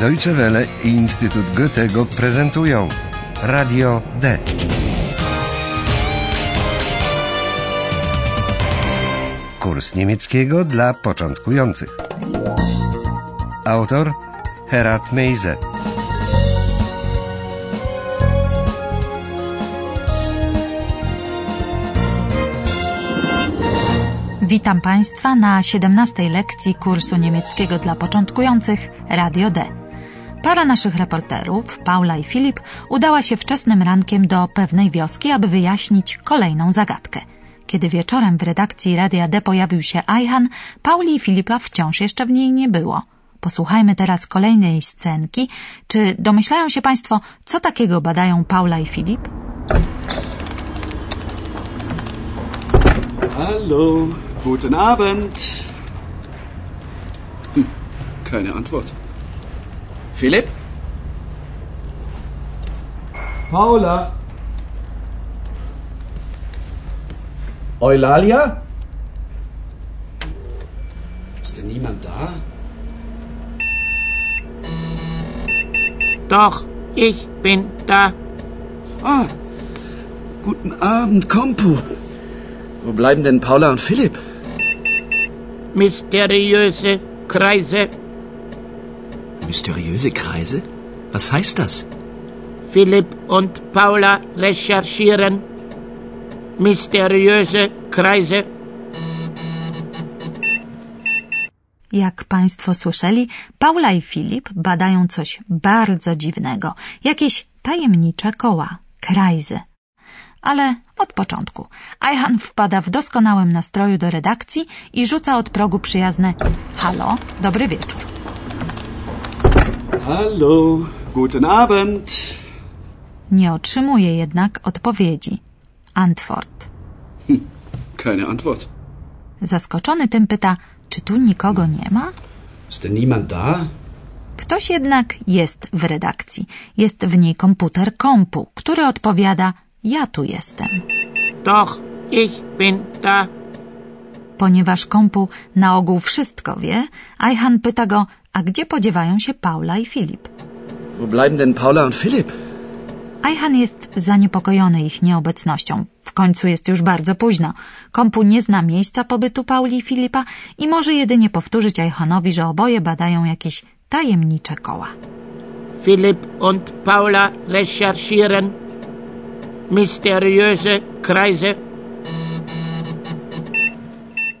Deutsche Welle i Instytut Goethego prezentują Radio D. Kurs niemieckiego dla początkujących. Autor Herat Meise. Witam Państwa na 17 lekcji kursu niemieckiego dla początkujących Radio D. Para naszych reporterów, Paula i Filip, udała się wczesnym rankiem do pewnej wioski, aby wyjaśnić kolejną zagadkę. Kiedy wieczorem w redakcji Radia D pojawił się Ajhan, Pauli i Filipa wciąż jeszcze w niej nie było. Posłuchajmy teraz kolejnej scenki. Czy domyślają się Państwo, co takiego badają Paula i Filip? Hallo, guten Abend. Hm, keine Antwort. Philipp? Paula? Eulalia? Ist denn niemand da? Doch, ich bin da. Ah, guten Abend, Kompo. Wo bleiben denn Paula und Philipp? Mysteriöse Kreise. Mysteriöse Kreise? Was heißt das? Philipp und Paula recherchieren. Mysteriöse Kreise. Jak Państwo słyszeli, Paula i Filip badają coś bardzo dziwnego, jakieś tajemnicze koła, krajzy. Ale od początku. Ajhan wpada w doskonałym nastroju do redakcji i rzuca od progu przyjazne Halo, dobry wieczór. Hallo, guten Abend. Nie otrzymuje jednak odpowiedzi. Antwort. Keine Antwort. Zaskoczony tym pyta, czy tu nikogo nie ma? Ist denn niemand da? Ktoś jednak jest w redakcji. Jest w niej komputer kompu, który odpowiada ja tu jestem. Doch, ich bin da. Ponieważ kompu na ogół wszystko wie, Ajhan pyta go, a gdzie podziewają się Paula i Filip? Wo bleiben denn Paula und Philipp? Ajhan jest zaniepokojony ich nieobecnością. W końcu jest już bardzo późno. Kompu nie zna miejsca pobytu Pauli i Filipa i może jedynie powtórzyć Ajhanowi, że oboje badają jakieś tajemnicze koła. Philipp und Paula recherchieren. Mysteriöse Kreise.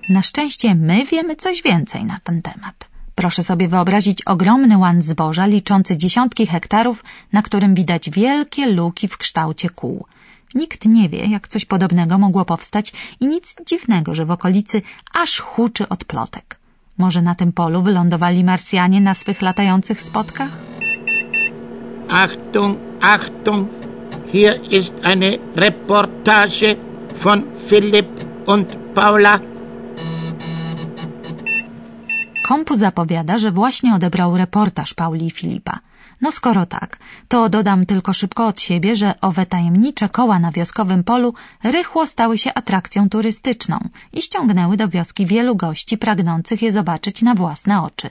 Na szczęście my wiemy coś więcej na ten temat. Proszę sobie wyobrazić ogromny łan zboża liczący dziesiątki hektarów, na którym widać wielkie luki w kształcie kół. Nikt nie wie, jak coś podobnego mogło powstać i nic dziwnego, że w okolicy aż huczy od plotek. Może na tym polu wylądowali Marsjanie na swych latających spotkach? Achtung, Achtung. Hier ist eine Reportage von Philipp und Paula. Kompu zapowiada, że właśnie odebrał reportaż Pauli i Filipa. No skoro tak, to dodam tylko szybko od siebie, że owe tajemnicze koła na wioskowym polu rychło stały się atrakcją turystyczną i ściągnęły do wioski wielu gości pragnących je zobaczyć na własne oczy.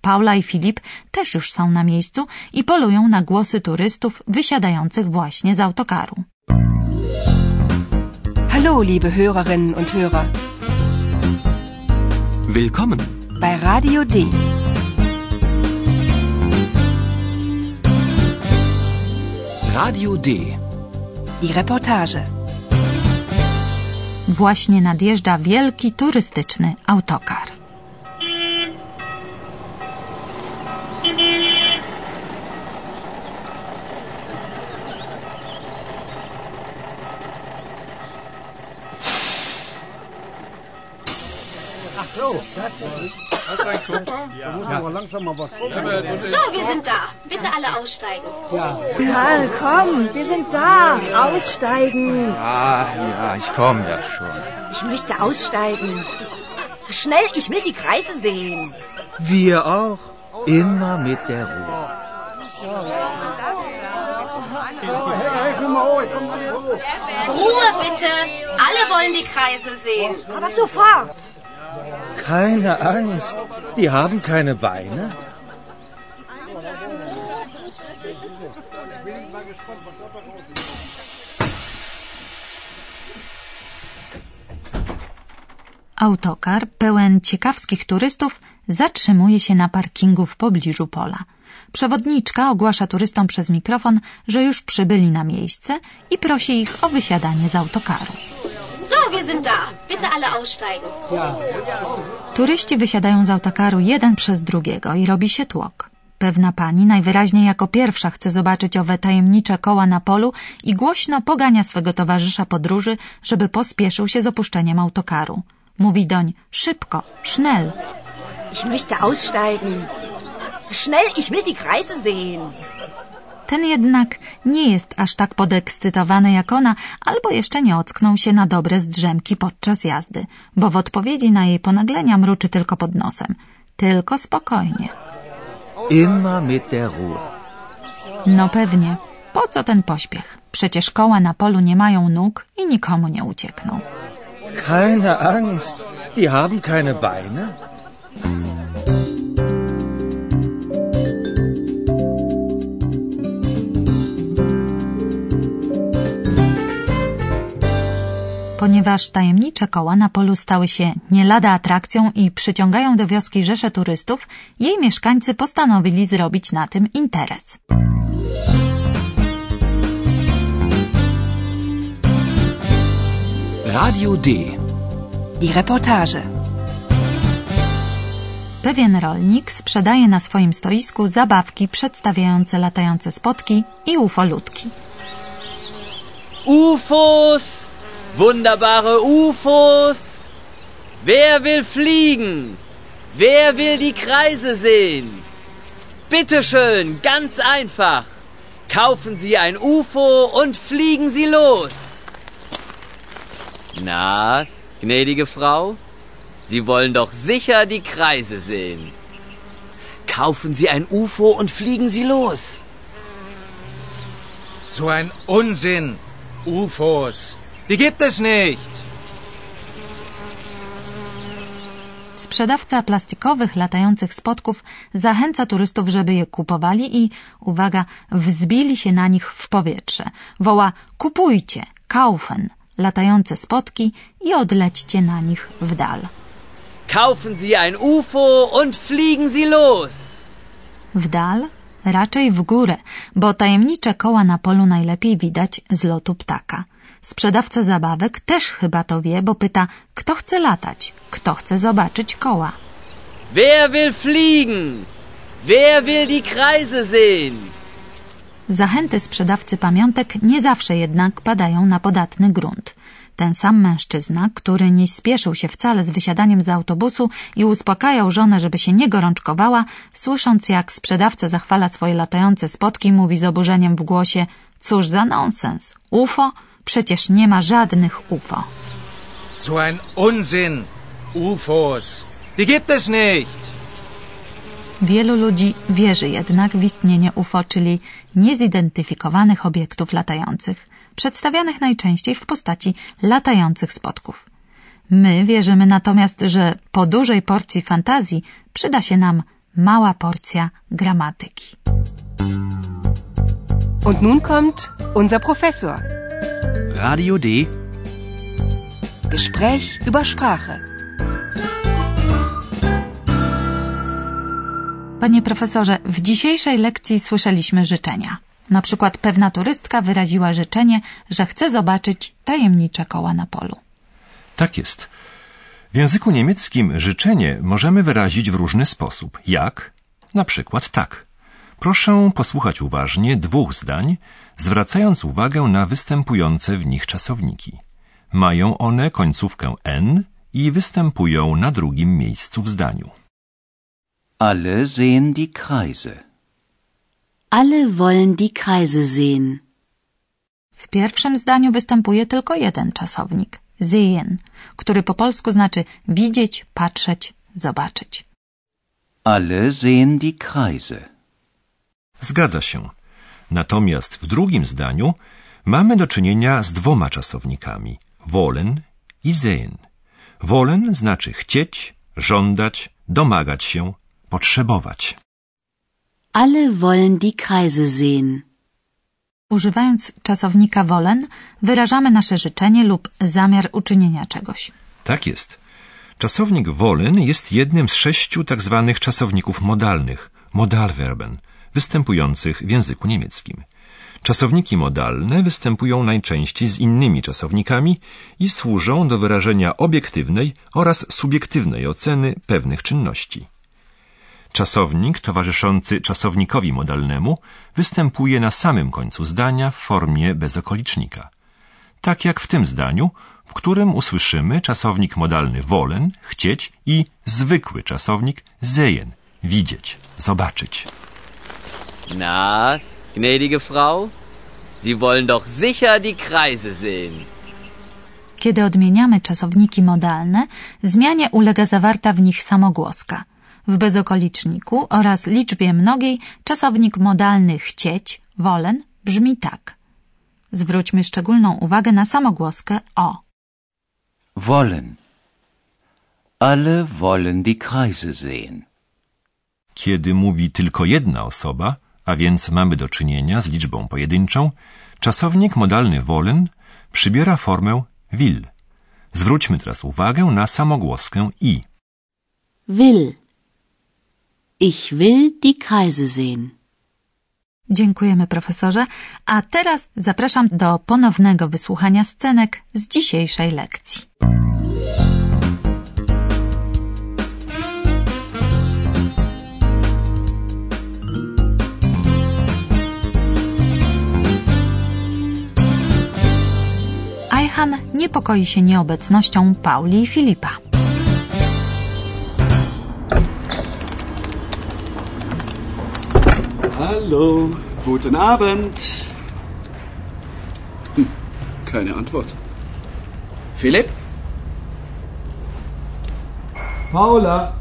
Paula i Filip też już są na miejscu i polują na głosy turystów wysiadających właśnie z autokaru. Hallo, liebe Hörerinnen und Hörer. Willkommen. Bei Radio D. Radio D. Die Reportage. Właśnie nadjeżdża wielki turystyczny autokar. So, wir sind da. Bitte alle aussteigen. Karl, komm, wir sind da. Aussteigen. Ah, ja, ich komme ja schon. Ich möchte aussteigen. Schnell, ich will die Kreise sehen. Wir auch. Immer mit der Ruhe. Ruhe bitte. Alle wollen die Kreise sehen. Aber sofort. Keine Angst, die haben keine Beine. Autokar pełen ciekawskich turystów zatrzymuje się na parkingu w pobliżu pola. Przewodniczka ogłasza turystom przez mikrofon, że już przybyli na miejsce i prosi ich o wysiadanie z autokaru. So, wir sind da. Bitte alle aussteigen. Turyści wysiadają z autokaru jeden przez drugiego i robi się tłok. Pewna pani najwyraźniej jako pierwsza chce zobaczyć owe tajemnicze koła na polu i głośno pogania swego towarzysza podróży, żeby pospieszył się z opuszczeniem autokaru. Mówi doń szybko, schnell. Ich möchte aussteigen. Schnell, ich will die Kreise sehen. Ten jednak nie jest aż tak podekscytowany jak ona, albo jeszcze nie ocknął się na dobre zdrzemki podczas jazdy, bo w odpowiedzi na jej ponaglenia mruczy tylko pod nosem. Tylko spokojnie. Immer mit der Ruhe. No pewnie. Po co ten pośpiech? Przecież koła na polu nie mają nóg i nikomu nie uciekną. Keine Angst. Die haben keine Beine. Ponieważ tajemnicze koła na polu stały się nie lada atrakcją i przyciągają do wioski rzesze turystów, jej mieszkańcy postanowili zrobić na tym interes. Radio D. Die Reportage. Pewien rolnik sprzedaje na swoim stoisku zabawki przedstawiające latające spotki i ufolutki. UFOs! Wunderbare UFOs! Wer will fliegen? Wer will die Kreise sehen? Bitte schön, ganz einfach. Kaufen Sie ein UFO und fliegen Sie los. Na, gnädige Frau, Sie wollen doch sicher die Kreise sehen. Kaufen Sie ein UFO und fliegen Sie los. So ein Unsinn. UFOs. Die gibt es nicht. Sprzedawca plastikowych, latających spotków zachęca turystów, żeby je kupowali i, uwaga, wzbili się na nich w powietrze. Woła kupujcie, kaufen, latające spotki i odlećcie na nich w dal. Kaufen Sie ein UFO und fliegen Sie los. W dal? Raczej w górę, bo tajemnicze koła na polu najlepiej widać z lotu ptaka. Sprzedawca zabawek też chyba to wie, bo pyta, kto chce latać, kto chce zobaczyć koła. Wer will fliegen? Wer will die Kreise sehen? Zachęty sprzedawcy pamiątek nie zawsze jednak padają na podatny grunt. Ten sam mężczyzna, który nie spieszył się wcale z wysiadaniem z autobusu i uspokajał żonę, żeby się nie gorączkowała, słysząc jak sprzedawca zachwala swoje latające spotki, mówi z oburzeniem w głosie Cóż za nonsens! UFO? Przecież nie ma żadnych UFO. So ein Unsinn. UFOs. Die gibt es nicht. Wielu ludzi wierzy jednak w istnienie UFO, czyli niezidentyfikowanych obiektów latających, przedstawianych najczęściej w postaci latających spotków. My wierzymy natomiast, że po dużej porcji fantazji przyda się nam mała porcja gramatyki. Und nun kommt unser Professor. Radio D. Gespräch über Sprache. Panie profesorze, w dzisiejszej lekcji słyszeliśmy życzenia. Na przykład pewna turystka wyraziła życzenie, że chce zobaczyć tajemnicze koła na polu. Tak jest. W języku niemieckim życzenie możemy wyrazić w różny sposób. Jak? Na przykład tak. Proszę posłuchać uważnie dwóch zdań, zwracając uwagę na występujące w nich czasowniki. Mają one końcówkę n i występują na drugim miejscu w zdaniu. Alle sehen die Kreise. Alle wollen die Kreise sehen. W pierwszym zdaniu występuje tylko jeden czasownik sehen, który po polsku znaczy widzieć, patrzeć, zobaczyć. Alle sehen die Kreise. Zgadza się. Natomiast w drugim zdaniu mamy do czynienia z dwoma czasownikami wollen i sehen. Wollen znaczy chcieć, żądać, domagać się, potrzebować. Alle wollen die Kreise sehen. Używając czasownika wollen, wyrażamy nasze życzenie lub zamiar uczynienia czegoś. Tak jest. Czasownik wollen jest jednym z sześciu tak zwanych czasowników modalnych, modalverben, występujących w języku niemieckim. Czasowniki modalne występują najczęściej z innymi czasownikami i służą do wyrażenia obiektywnej oraz subiektywnej oceny pewnych czynności. Czasownik towarzyszący czasownikowi modalnemu występuje na samym końcu zdania w formie bezokolicznika. Tak jak w tym zdaniu, w którym usłyszymy czasownik modalny wollen, chcieć i zwykły czasownik sehen, widzieć, zobaczyć. Na, gnädige Frau, Sie wollen doch sicher die Kreise sehen. Kiedy odmieniamy czasowniki modalne, zmianie ulega zawarta w nich samogłoska. W bezokoliczniku oraz liczbie mnogiej czasownik modalny chcieć, wollen brzmi tak. Zwróćmy szczególną uwagę na samogłoskę o. Wollen. Alle wollen die Kreise sehen. Kiedy mówi tylko jedna osoba, a więc mamy do czynienia z liczbą pojedynczą, czasownik modalny wollen przybiera formę will. Zwróćmy teraz uwagę na samogłoskę i. Will. Ich will die Kreise sehen. Dziękujemy profesorze, a teraz zapraszam do ponownego wysłuchania scenek z dzisiejszej lekcji. Ajhan niepokoi się nieobecnością Pauli i Filipa. Hallo, guten Abend. Hm, keine Antwort. Philipp? Paula?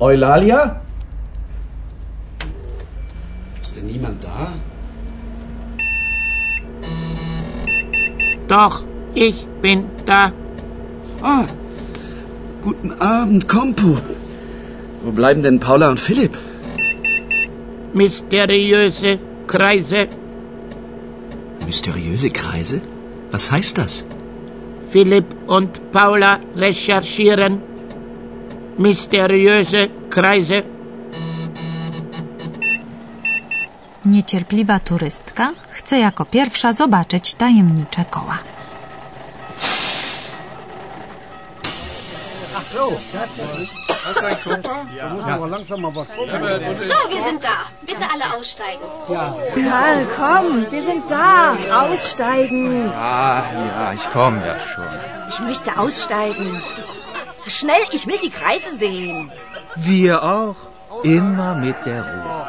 Eulalia? Ist denn niemand da? Doch, ich bin da. Ah, guten Abend, Kompo. Wo bleiben denn Paula und Philipp? Mysteriöse Kreise. Mysteriöse Kreise? Was heißt das? Philipp und Paula recherchieren. Mysteriöse Kreise. Niecierpliwa turystka chce jako pierwsza zobaczyć tajemnicze koła. So, wir sind da. Bitte alle aussteigen. Karl, komm, wir sind da. Aussteigen. Ah, ja, ich komme ja schon. Ich möchte aussteigen. Schnell, ich will die Kreise sehen. Wir auch. Immer mit der Ruhe.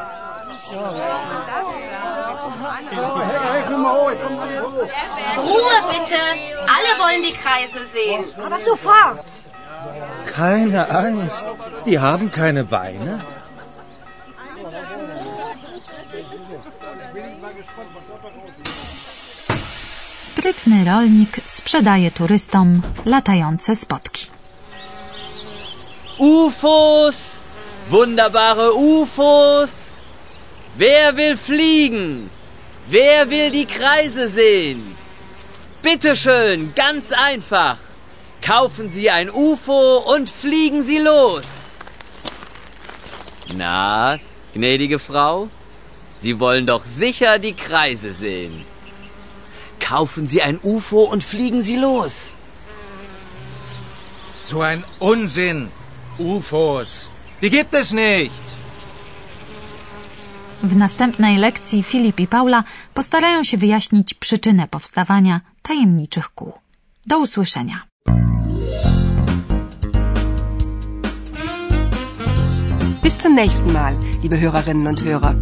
Ruhe bitte. Alle wollen die Kreise sehen. Aber sofort. Keine Angst. Die haben keine Beine. Sprytny rolnik sprzedaje turystom latające spotki. UFOs! Wunderbare UFOs! Wer will fliegen? Wer will die Kreise sehen? Bitteschön, ganz einfach. Kaufen Sie ein UFO und fliegen Sie los. Na, gnädige Frau, Sie wollen doch sicher die Kreise sehen. Kaufen Sie ein UFO und fliegen Sie los. So ein Unsinn. UFOs. Die gibt es nicht. W następnej lekcji Filip i Paula postarają się wyjaśnić przyczynę powstawania tajemniczych kół. Do usłyszenia. Zum nächsten Mal, liebe Hörerinnen und Hörer.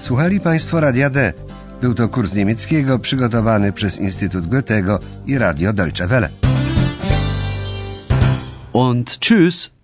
Słuchali Państwo Radia D. Był to kurs niemieckiego przygotowany przez Instytut Goethego i Radio Deutsche Welle. Und tschüss.